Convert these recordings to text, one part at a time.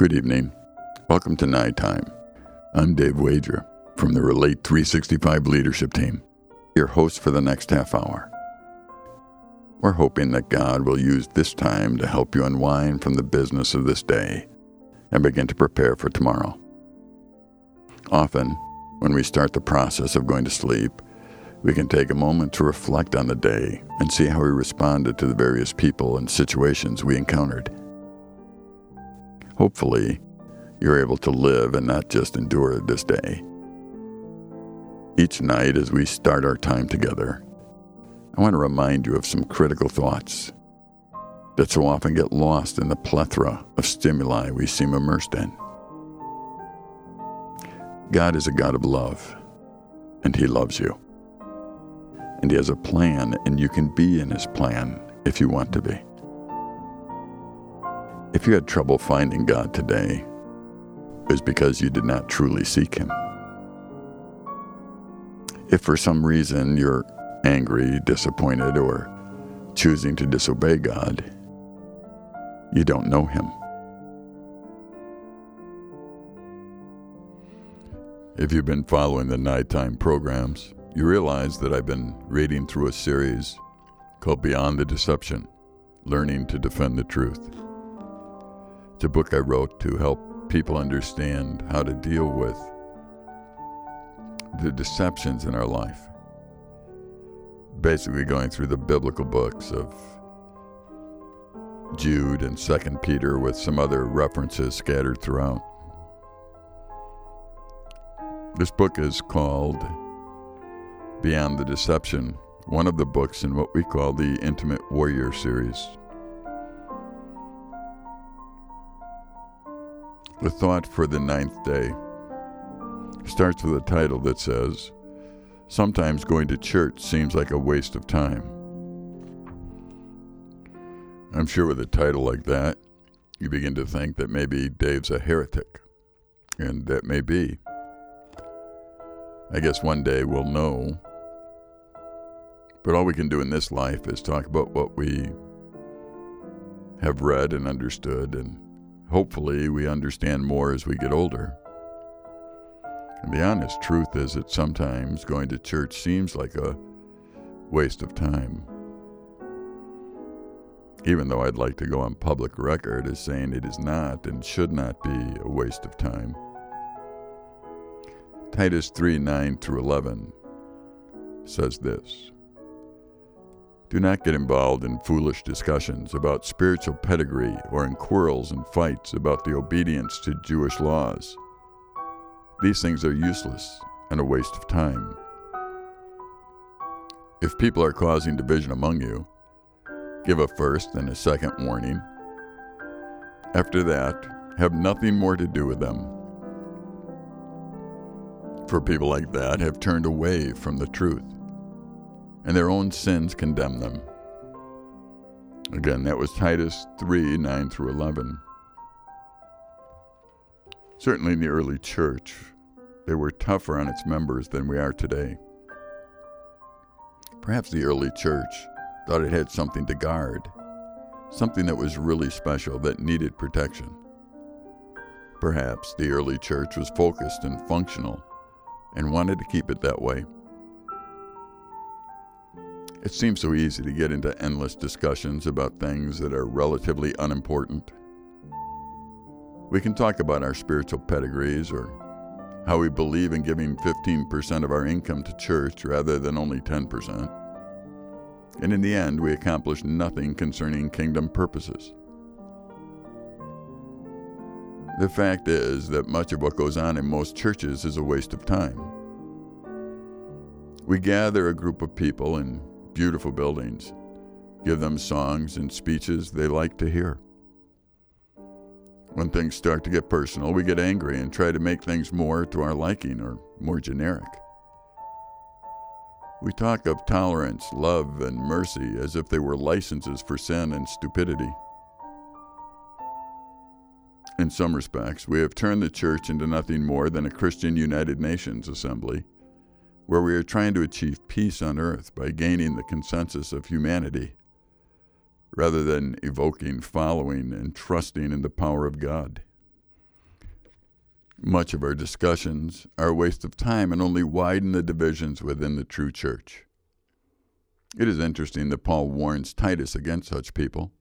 Good evening. Welcome to Night Time. I'm Dave Wager from the Relate 365 leadership team, your host for the next half hour. We're hoping that God will use this time to help you unwind from the business of this day and begin to prepare for tomorrow. Often, when we start the process of going to sleep, we can take a moment to reflect on the day and see how we responded to the various people and situations we encountered. Hopefully, you're able to live and not just endure this day. Each night, as we start our time together, I want to remind you of some critical thoughts that so often get lost in the plethora of stimuli we seem immersed in. God is a God of love, and He loves you. And He has a plan, and you can be in His plan if you want to be. If you had trouble finding God today, it was because you did not truly seek Him. If for some reason you're angry, disappointed, or choosing to disobey God, you don't know Him. If you've been following the nighttime programs, you realize that I've been reading through a series called Beyond the Deception Learning to Defend the Truth. It's a book I wrote to help people understand how to deal with the deceptions in our life. Basically, going through the biblical books of Jude and 2 Peter with some other references scattered throughout. This book is called Beyond the Deception, one of the books in what we call the Intimate Warrior series. The thought for the ninth day starts with a title that says, Sometimes going to church seems like a waste of time. I'm sure with a title like that, you begin to think that maybe Dave's a heretic. And that may be. I guess one day we'll know. But all we can do in this life is talk about what we have read and understood and Hopefully, we understand more as we get older. And the honest truth is that sometimes going to church seems like a waste of time. Even though I'd like to go on public record as saying it is not and should not be a waste of time. Titus 3 9 through 11 says this. Do not get involved in foolish discussions about spiritual pedigree or in quarrels and fights about the obedience to Jewish laws. These things are useless and a waste of time. If people are causing division among you, give a first and a second warning. After that, have nothing more to do with them. For people like that have turned away from the truth and their own sins condemn them. Again, that was Titus 3 9 through 11. Certainly in the early church, they were tougher on its members than we are today. Perhaps the early church thought it had something to guard, something that was really special that needed protection. Perhaps the early church was focused and functional and wanted to keep it that way. It seems so easy to get into endless discussions about things that are relatively unimportant. We can talk about our spiritual pedigrees or how we believe in giving 15% of our income to church rather than only 10%. And in the end, we accomplish nothing concerning kingdom purposes. The fact is that much of what goes on in most churches is a waste of time. We gather a group of people in beautiful buildings, give them songs and speeches they like to hear. When things start to get personal, we get angry and try to make things more to our liking or more generic. We talk of tolerance, love, and mercy as if they were licenses for sin and stupidity. In some respects, we have turned the church into nothing more than a Christian United Nations assembly where we are trying to achieve peace on earth by gaining the consensus of humanity rather than evoking, following, and trusting in the power of God. Much of our discussions are a waste of time and only widen the divisions within the true church. It is interesting that Paul warns Titus against such people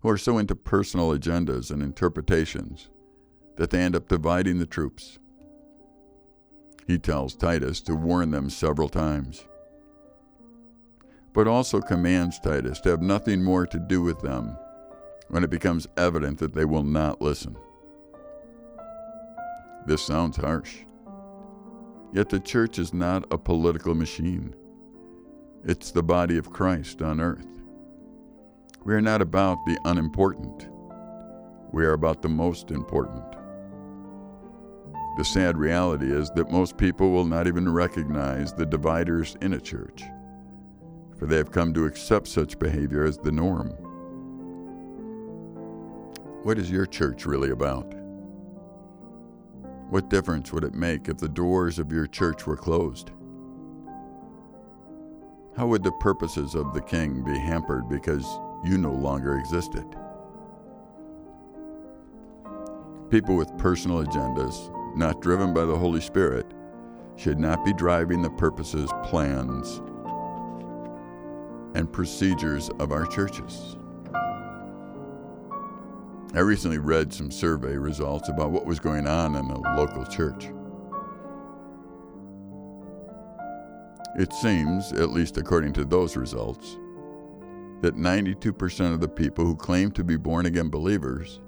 who are so into personal agendas and interpretations that they end up dividing the troops. He tells Titus to warn them several times, but also commands Titus to have nothing more to do with them when it becomes evident that they will not listen. This sounds harsh. Yet the church is not a political machine. It's the body of Christ on earth. We are not about the unimportant. We are about the most important. The sad reality is that most people will not even recognize the dividers in a church, for they have come to accept such behavior as the norm. What is your church really about? What difference would it make if the doors of your church were closed? How would the purposes of the king be hampered because you no longer existed? People with personal agendas not driven by the Holy Spirit, should not be driving the purposes, plans, and procedures of our churches. I recently read some survey results about what was going on in a local church. It seems, at least according to those results, that 92% of the people who claim to be born again believers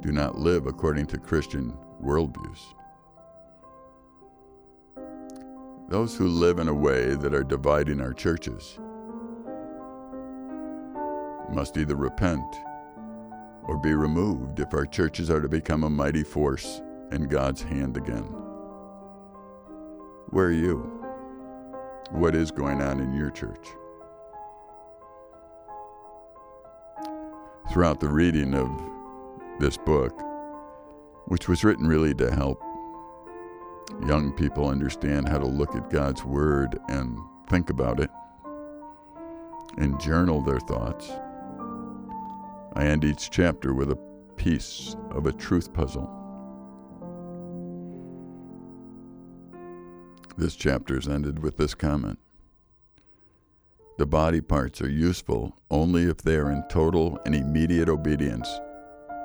do not live according to Christian worldviews. Those who live in a way that are dividing our churches must either repent or be removed if our churches are to become a mighty force in God's hand again. Where are you? What is going on in your church? Throughout the reading of this book, which was written really to help young people understand how to look at God's Word and think about it and journal their thoughts. I end each chapter with a piece of a truth puzzle. This chapter is ended with this comment The body parts are useful only if they are in total and immediate obedience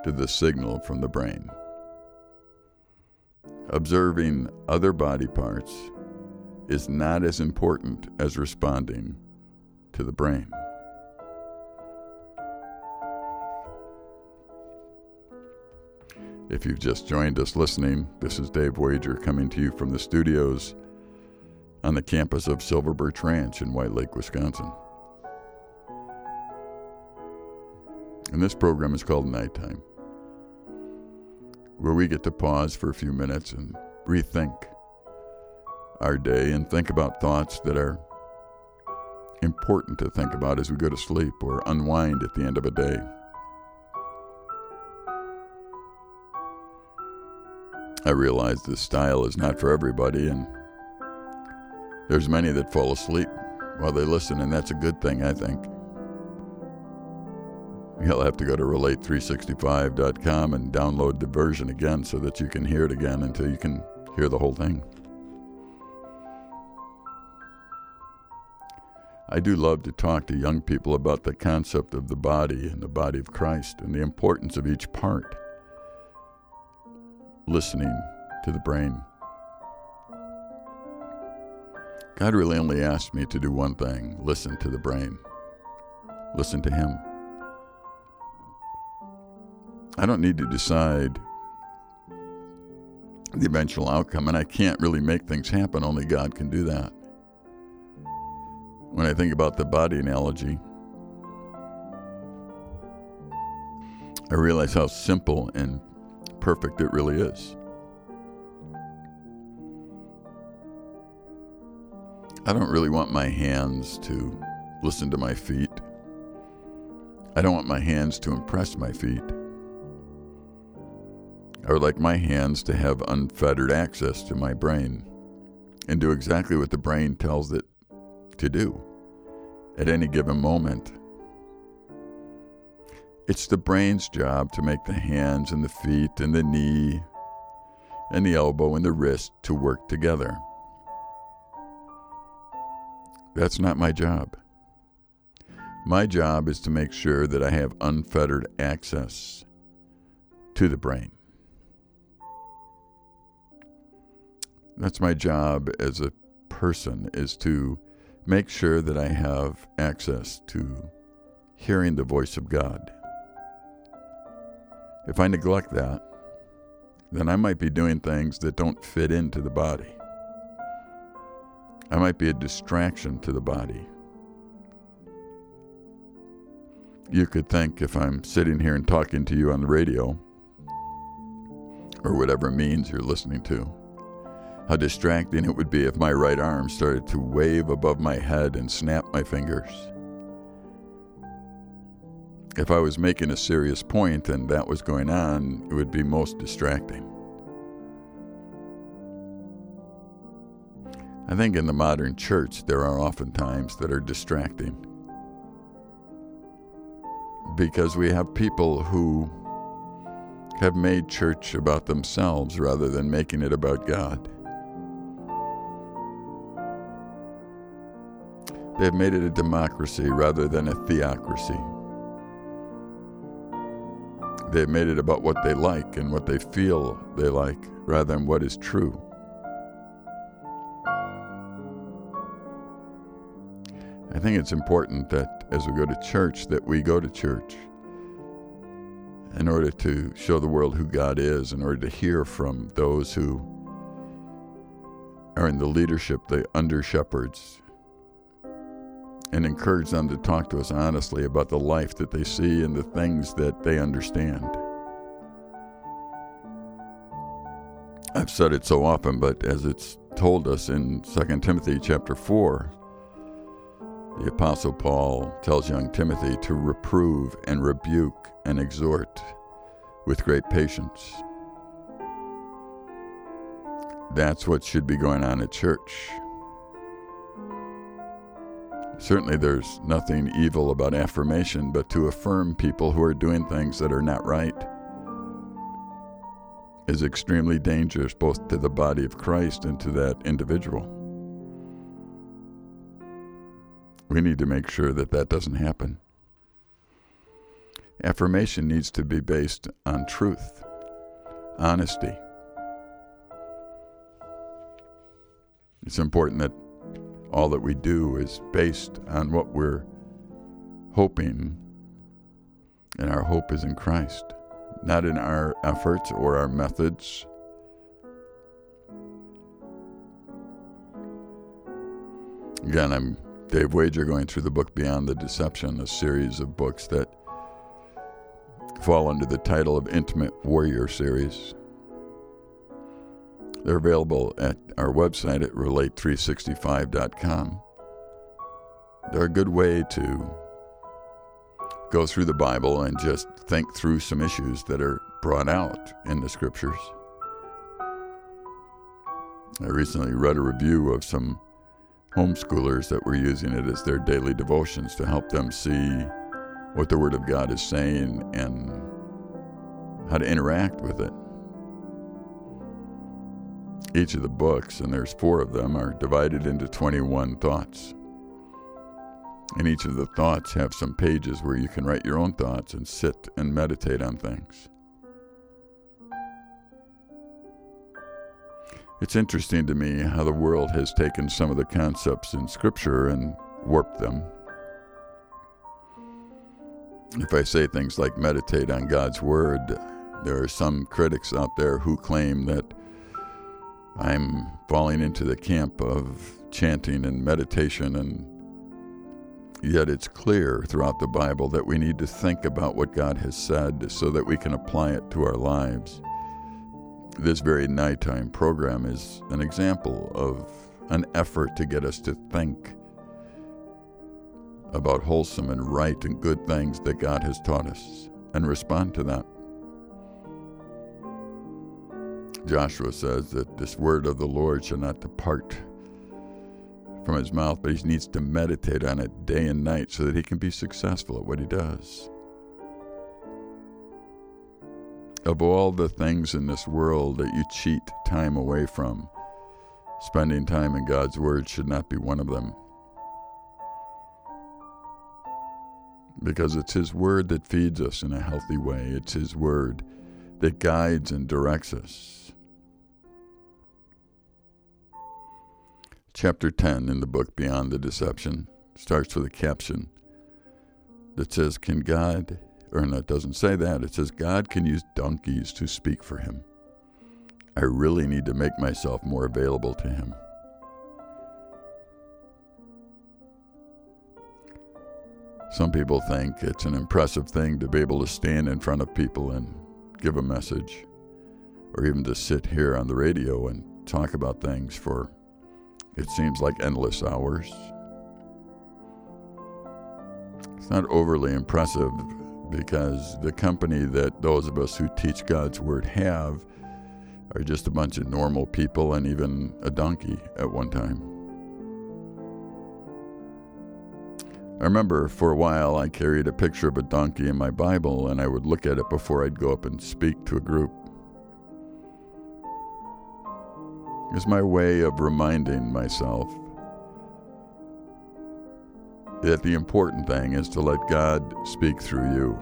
to the signal from the brain observing other body parts is not as important as responding to the brain. If you've just joined us listening, this is Dave Wager coming to you from the studios on the campus of Silver Birch Ranch in White Lake, Wisconsin. And this program is called Nighttime where we get to pause for a few minutes and rethink our day and think about thoughts that are important to think about as we go to sleep or unwind at the end of a day. I realize this style is not for everybody, and there's many that fall asleep while they listen, and that's a good thing, I think. You'll have to go to relate365.com and download the version again so that you can hear it again until you can hear the whole thing. I do love to talk to young people about the concept of the body and the body of Christ and the importance of each part. Listening to the brain. God really only asked me to do one thing listen to the brain, listen to Him. I don't need to decide the eventual outcome, and I can't really make things happen. Only God can do that. When I think about the body analogy, I realize how simple and perfect it really is. I don't really want my hands to listen to my feet. I don't want my hands to impress my feet. I would like my hands to have unfettered access to my brain and do exactly what the brain tells it to do at any given moment. It's the brain's job to make the hands and the feet and the knee and the elbow and the wrist to work together. That's not my job. My job is to make sure that I have unfettered access to the brain. That's my job as a person is to make sure that I have access to hearing the voice of God. If I neglect that, then I might be doing things that don't fit into the body. I might be a distraction to the body. You could think if I'm sitting here and talking to you on the radio, or whatever means you're listening to, how distracting it would be if my right arm started to wave above my head and snap my fingers. If I was making a serious point and that was going on, it would be most distracting. I think in the modern church, there are often times that are distracting because we have people who have made church about themselves rather than making it about God. They've made it a democracy rather than a theocracy. They've made it about what they like and what they feel they like rather than what is true. Think it's important that as we go to church that we go to church in order to show the world who God is, in order to hear from those who are in the leadership, the under shepherds, and encourage them to talk to us honestly about the life that they see and the things that they understand. I've said it so often, but as it's told us in 2 Timothy chapter 4, the Apostle Paul tells young Timothy to reprove and rebuke and exhort with great patience. That's what should be going on at church. Certainly, there's nothing evil about affirmation, but to affirm people who are doing things that are not right is extremely dangerous both to the body of Christ and to that individual. We need to make sure that that doesn't happen. Affirmation needs to be based on truth, honesty. It's important that all that we do is based on what we're hoping, and our hope is in Christ, not in our efforts or our methods. Again, I'm Dave Wager going through the book Beyond the Deception, a series of books that fall under the title of Intimate Warrior Series. They're available at our website at relate365.com. They're a good way to go through the Bible and just think through some issues that are brought out in the scriptures. I recently read a review of some homeschoolers that were using it as their daily devotions to help them see what the Word of God is saying and how to interact with it. Each of the books, and there's four of them, are divided into 21 thoughts. And each of the thoughts have some pages where you can write your own thoughts and sit and meditate on things. It's interesting to me how the world has taken some of the concepts in Scripture and warped them. If I say things like meditate on God's Word, there are some critics out there who claim that I'm falling into the camp of chanting and meditation, and yet it's clear throughout the Bible that we need to think about what God has said so that we can apply it to our lives. This very nighttime program is an example of an effort to get us to think about wholesome and right and good things that God has taught us and respond to that. Joshua says that this word of the Lord shall not depart from his mouth, but he needs to meditate on it day and night so that he can be successful at what he does. Of all the things in this world that you cheat time away from, spending time in God's Word should not be one of them. Because it's His Word that feeds us in a healthy way, it's His Word that guides and directs us. Chapter 10 in the book Beyond the Deception starts with a caption that says, Can God, or doesn't say that, it says, God can use donkeys to speak for him. I really need to make myself more available to him. Some people think it's an impressive thing to be able to stand in front of people and give a message, or even to sit here on the radio and talk about things for it seems like endless hours. It's not overly impressive because the company that those of us who teach God's Word have are just a bunch of normal people and even a donkey at one time. I remember for a while I carried a picture of a donkey in my Bible and I would look at it before I'd go up and speak to a group. It was my way of reminding myself that the important thing is to let God speak through you.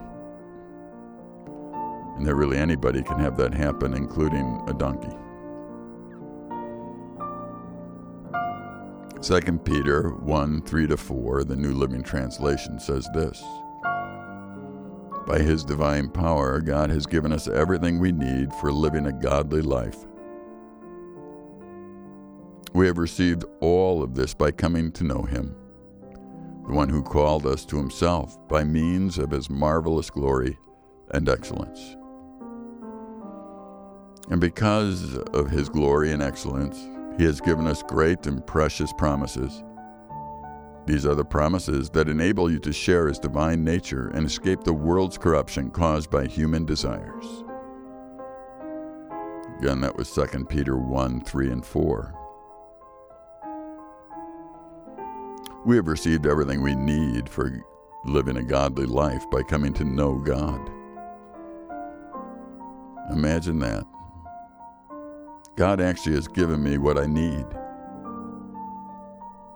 And that really anybody can have that happen, including a donkey. 2 Peter 1 3 to 4, the New Living Translation says this By his divine power, God has given us everything we need for living a godly life we have received all of this by coming to know Him, the one who called us to Himself by means of His marvelous glory and excellence. And because of His glory and excellence, He has given us great and precious promises. These are the promises that enable you to share His divine nature and escape the world's corruption caused by human desires. Again, that was 2 Peter 1 3 and 4. We have received everything we need for living a godly life by coming to know God. Imagine that. God actually has given me what I need.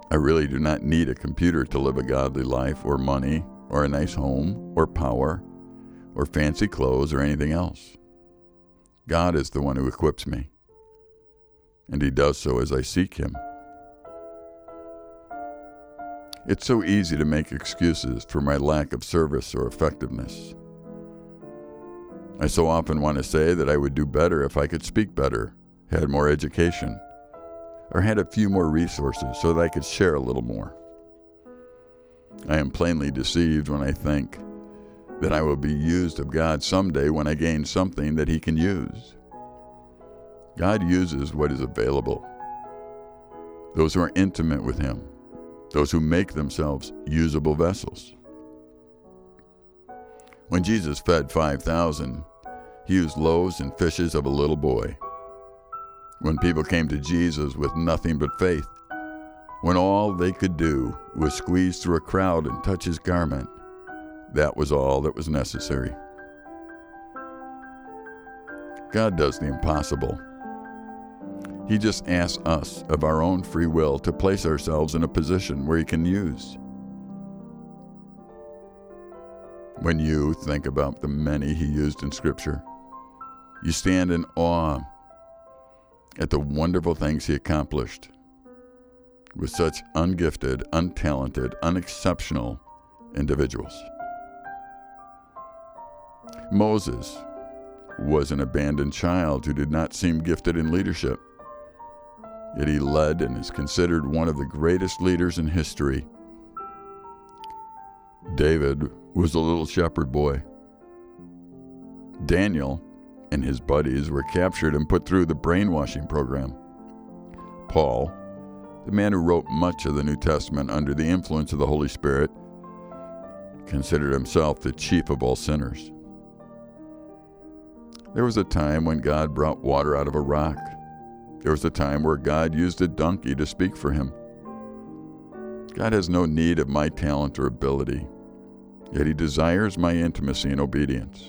I really do not need a computer to live a godly life, or money, or a nice home, or power, or fancy clothes, or anything else. God is the one who equips me, and He does so as I seek Him. It's so easy to make excuses for my lack of service or effectiveness. I so often want to say that I would do better if I could speak better, had more education, or had a few more resources so that I could share a little more. I am plainly deceived when I think that I will be used of God someday when I gain something that He can use. God uses what is available. Those who are intimate with Him those who make themselves usable vessels. When Jesus fed 5,000, he used loaves and fishes of a little boy. When people came to Jesus with nothing but faith, when all they could do was squeeze through a crowd and touch his garment, that was all that was necessary. God does the impossible he just asks us of our own free will to place ourselves in a position where He can use. When you think about the many He used in Scripture, you stand in awe at the wonderful things He accomplished with such ungifted, untalented, unexceptional individuals. Moses was an abandoned child who did not seem gifted in leadership. Yet he led and is considered one of the greatest leaders in history. David was a little shepherd boy. Daniel and his buddies were captured and put through the brainwashing program. Paul, the man who wrote much of the New Testament under the influence of the Holy Spirit, considered himself the chief of all sinners. There was a time when God brought water out of a rock. There was a time where God used a donkey to speak for him. God has no need of my talent or ability, yet He desires my intimacy and obedience.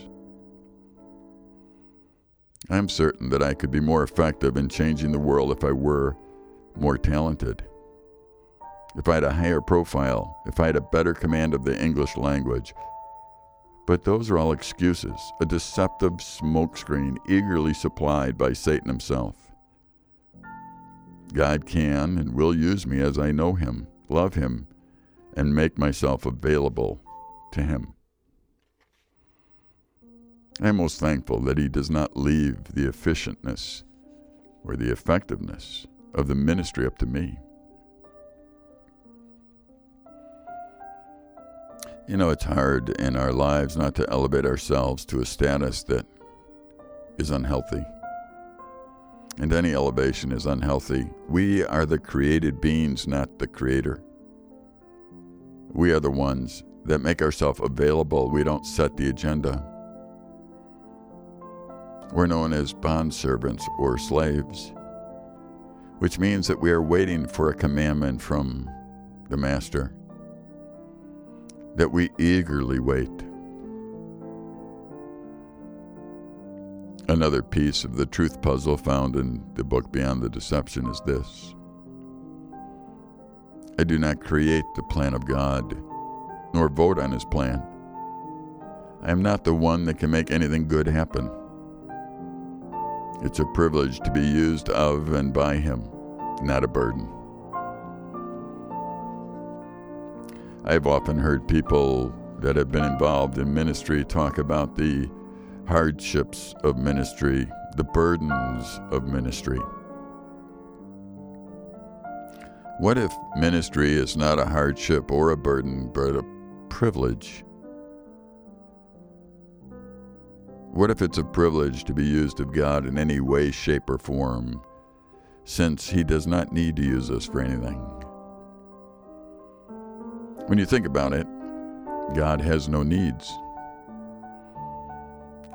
I am certain that I could be more effective in changing the world if I were more talented. If I had a higher profile, if I had a better command of the English language. But those are all excuses, a deceptive smokescreen eagerly supplied by Satan himself. God can and will use me as I know Him love Him, and make myself available to Him. I am most thankful that He does not leave the efficientness or the effectiveness of the ministry up to me. You know, it's hard in our lives not to elevate ourselves to a status that is unhealthy. And any elevation is unhealthy. We are the created beings, not the creator. We are the ones that make ourselves available. We don't set the agenda. We're known as bond servants or slaves, which means that we are waiting for a commandment from the Master, that we eagerly wait. Another piece of the truth puzzle found in the book Beyond the Deception is this I do not create the plan of God, nor vote on his plan. I am not the one that can make anything good happen. It's a privilege to be used of and by him, not a burden. I've often heard people that have been involved in ministry talk about the hardships of ministry, the burdens of ministry. What if ministry is not a hardship or a burden, but a privilege? What if it's a privilege to be used of God in any way, shape, or form, since He does not need to use us for anything? When you think about it, God has no needs.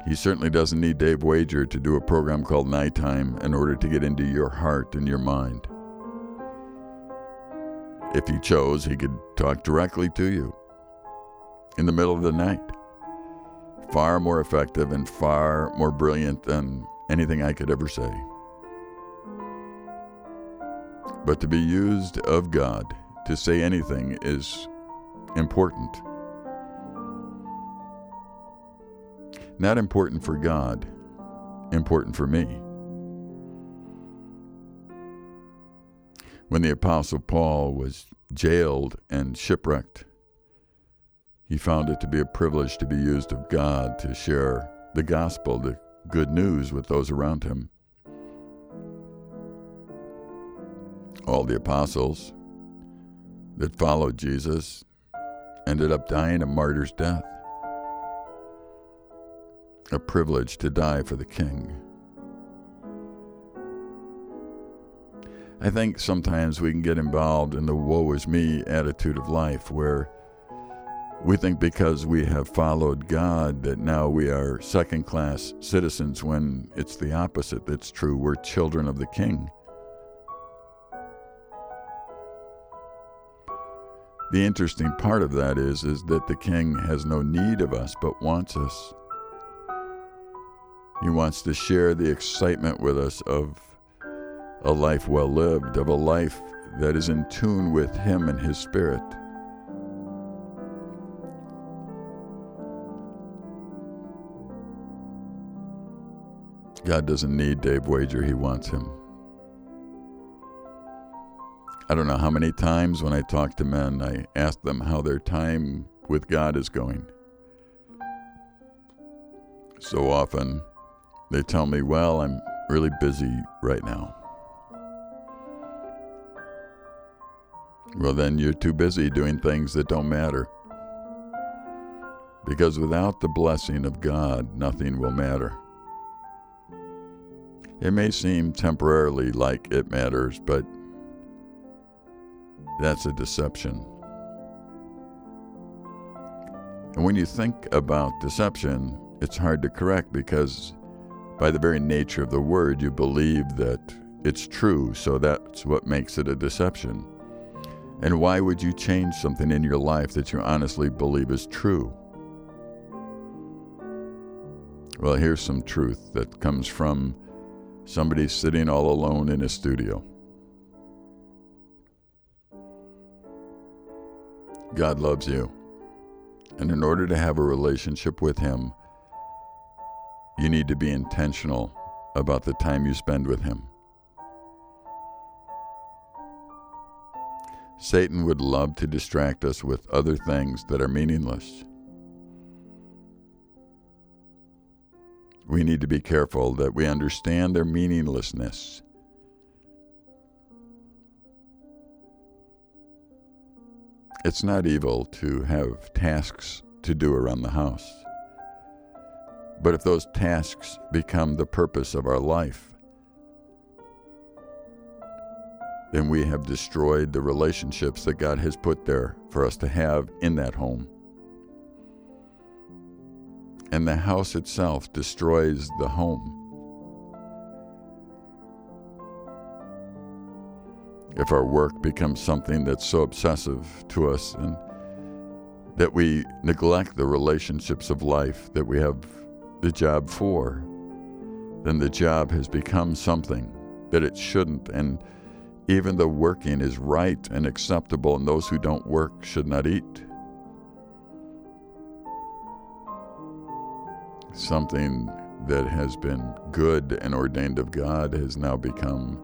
He certainly doesn't need Dave Wager to do a program called Nighttime in order to get into your heart and your mind. If he chose, he could talk directly to you in the middle of the night. Far more effective and far more brilliant than anything I could ever say. But to be used of God to say anything is important. Not important for God, important for me. When the Apostle Paul was jailed and shipwrecked, he found it to be a privilege to be used of God to share the gospel, the good news with those around him. All the apostles that followed Jesus ended up dying a martyr's death a privilege to die for the king. I think sometimes we can get involved in the woe is me attitude of life where we think because we have followed God that now we are second class citizens when it's the opposite that's true. We're children of the king. The interesting part of that is, is that the king has no need of us but wants us. He wants to share the excitement with us of a life well lived, of a life that is in tune with Him and His Spirit. God doesn't need Dave Wager, He wants him. I don't know how many times when I talk to men, I ask them how their time with God is going. So often, they tell me, well, I'm really busy right now. Well, then you're too busy doing things that don't matter. Because without the blessing of God, nothing will matter. It may seem temporarily like it matters, but that's a deception. And when you think about deception, it's hard to correct because by the very nature of the word, you believe that it's true, so that's what makes it a deception. And why would you change something in your life that you honestly believe is true? Well, here's some truth that comes from somebody sitting all alone in a studio. God loves you. And in order to have a relationship with Him, you need to be intentional about the time you spend with Him. Satan would love to distract us with other things that are meaningless. We need to be careful that we understand their meaninglessness. It's not evil to have tasks to do around the house. But if those tasks become the purpose of our life, then we have destroyed the relationships that God has put there for us to have in that home. And the house itself destroys the home. If our work becomes something that's so obsessive to us and that we neglect the relationships of life that we have the job for, then the job has become something that it shouldn't. And even though working is right and acceptable, and those who don't work should not eat. Something that has been good and ordained of God has now become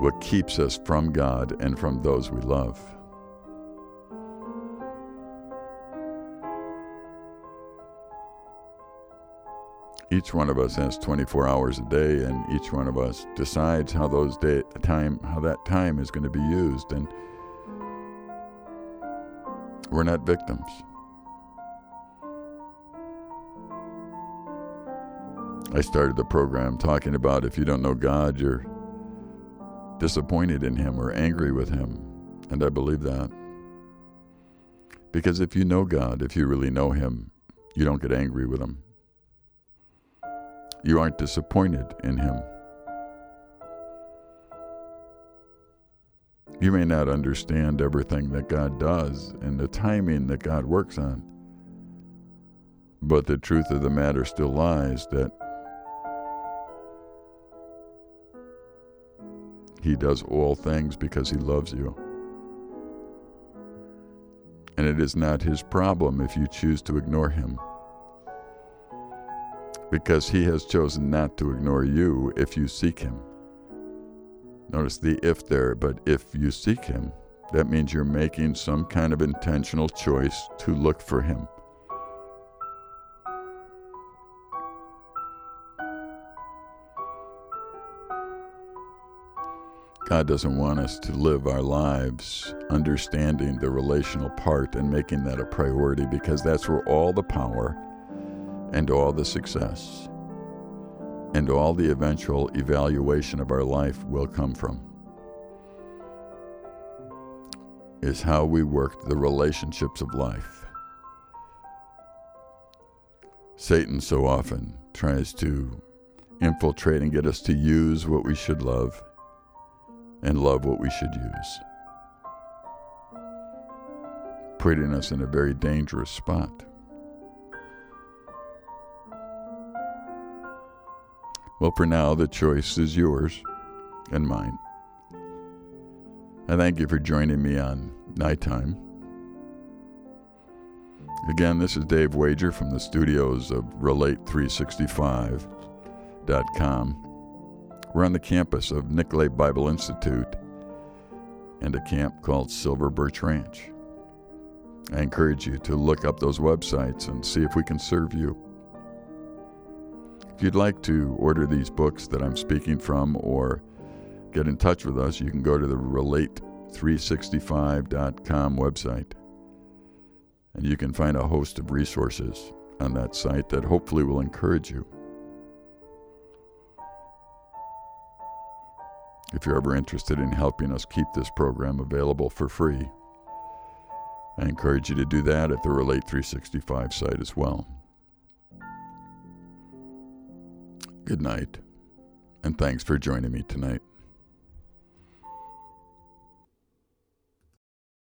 what keeps us from God and from those we love. Each one of us has 24 hours a day and each one of us decides how those day time how that time is going to be used and we're not victims. I started the program talking about if you don't know God you're disappointed in him or angry with him and I believe that. Because if you know God if you really know him you don't get angry with him you aren't disappointed in Him. You may not understand everything that God does and the timing that God works on, but the truth of the matter still lies that He does all things because He loves you. And it is not His problem if you choose to ignore Him because he has chosen not to ignore you if you seek him. Notice the if there, but if you seek him, that means you're making some kind of intentional choice to look for him. God doesn't want us to live our lives understanding the relational part and making that a priority because that's where all the power and all the success and all the eventual evaluation of our life will come from is how we work the relationships of life. Satan so often tries to infiltrate and get us to use what we should love and love what we should use, putting us in a very dangerous spot. Well, for now, the choice is yours and mine. I thank you for joining me on Nighttime. Again, this is Dave Wager from the studios of Relate365.com. We're on the campus of Nicolet Bible Institute and a camp called Silver Birch Ranch. I encourage you to look up those websites and see if we can serve you. If you'd like to order these books that I'm speaking from or get in touch with us, you can go to the relate365.com website. And you can find a host of resources on that site that hopefully will encourage you. If you're ever interested in helping us keep this program available for free, I encourage you to do that at the Relate 365 site as well. Good night, and thanks for joining me tonight.